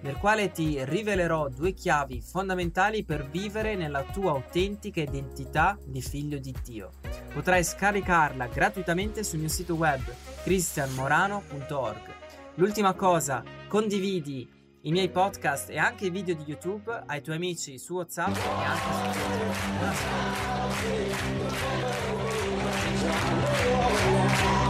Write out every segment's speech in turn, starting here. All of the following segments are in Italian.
nel quale ti rivelerò due chiavi fondamentali per vivere nella tua autentica identità di figlio di Dio. Potrai scaricarla gratuitamente sul mio sito web cristianmorano.org. L'ultima cosa, condividi i miei podcast e anche i video di YouTube ai tuoi amici su WhatsApp e anche su Twitter.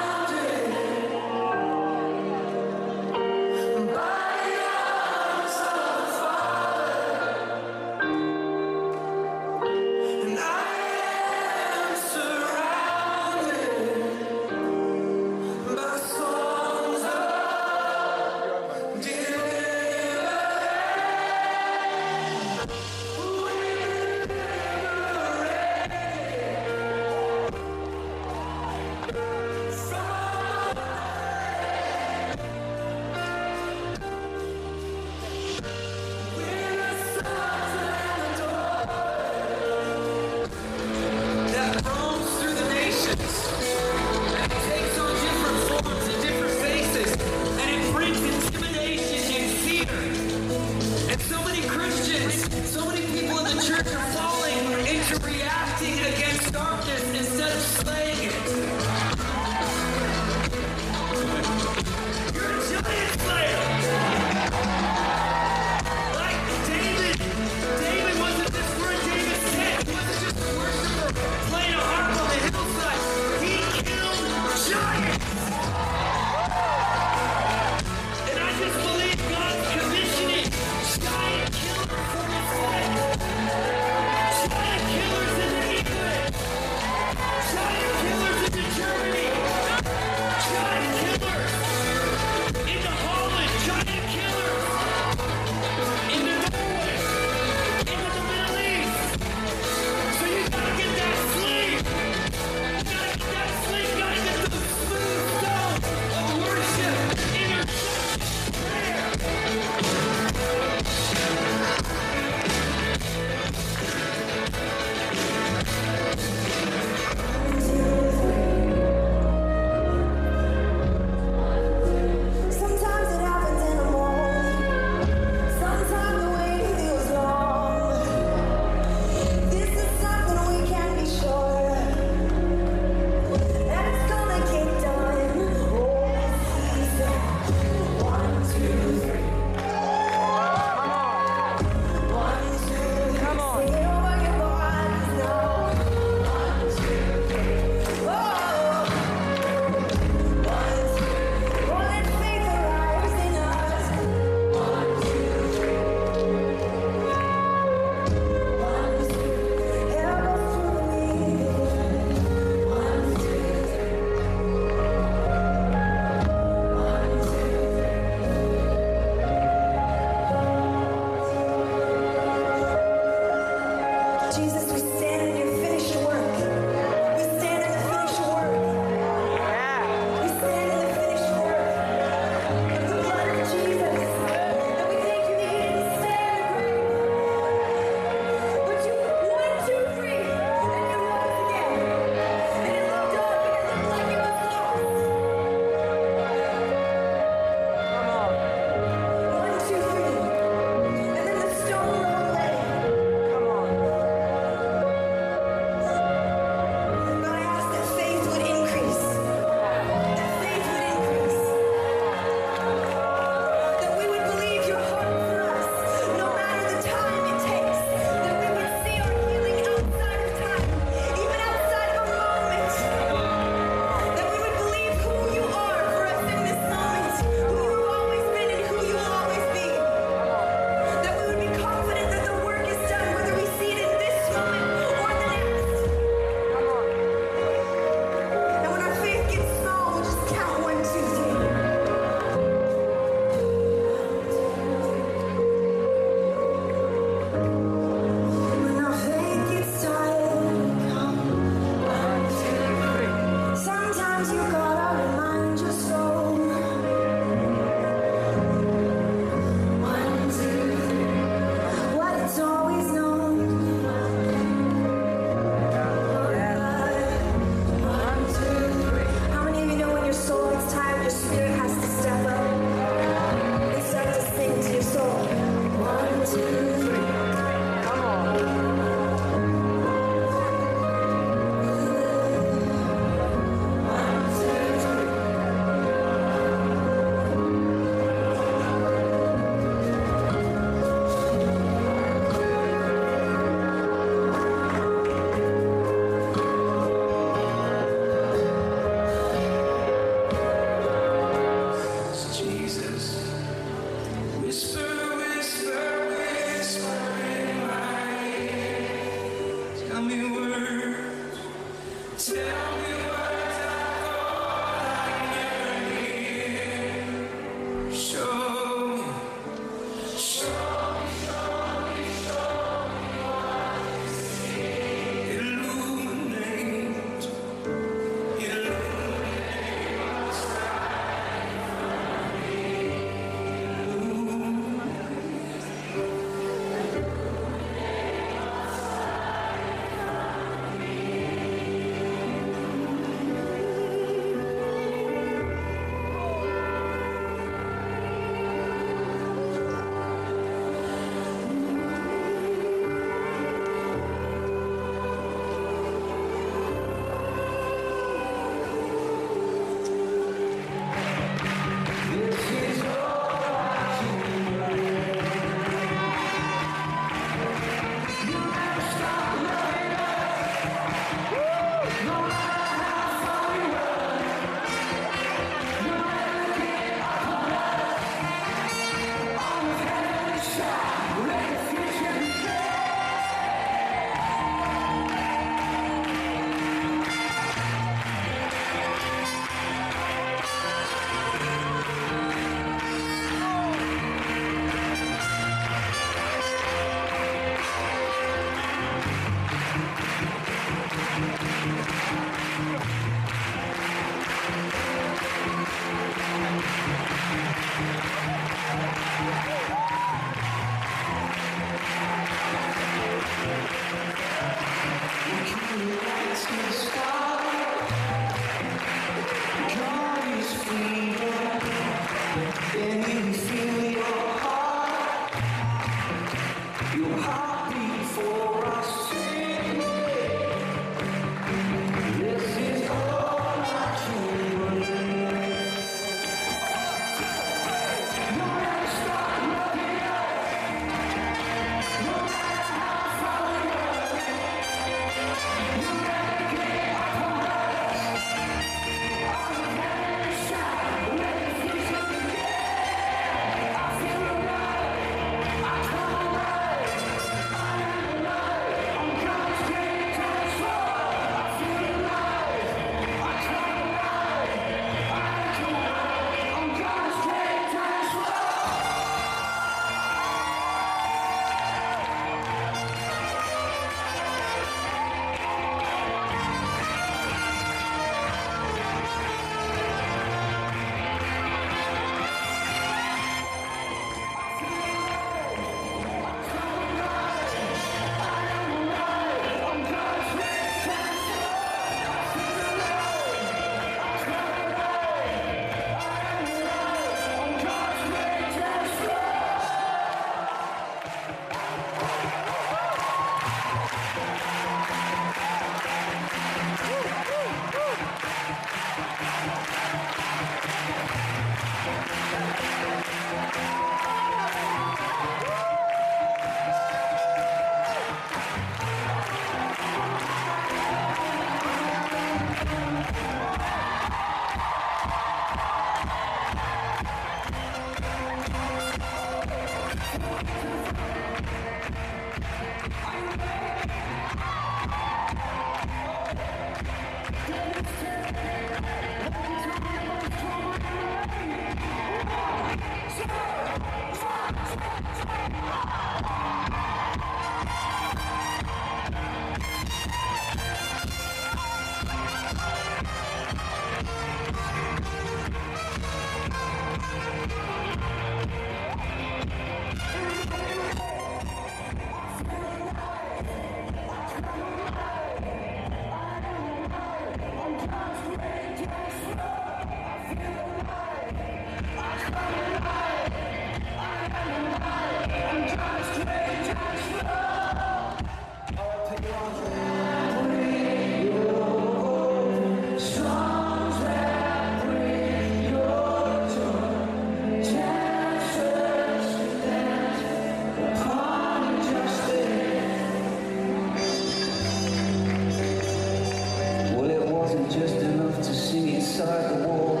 just enough to see inside the wall.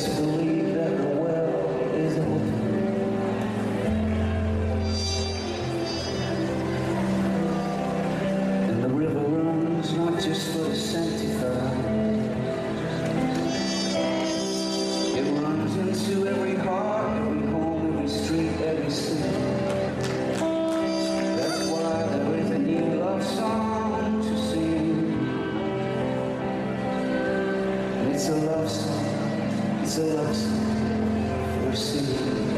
Believe that the well isn't empty, and the river runs not just for the sanctified. It runs into every heart, every home, every street, every city. That's why there is a new love song to sing. It's a love song desert, receive.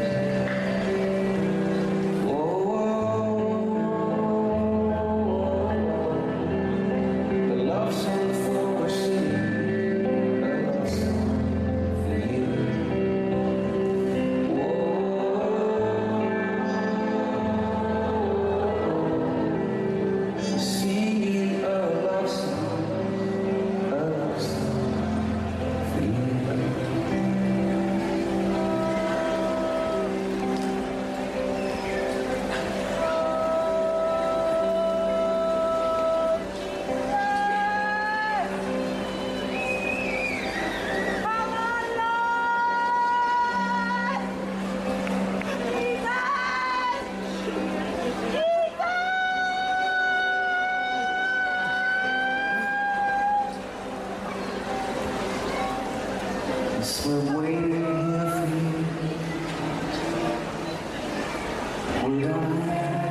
We don't have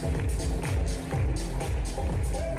Thank you.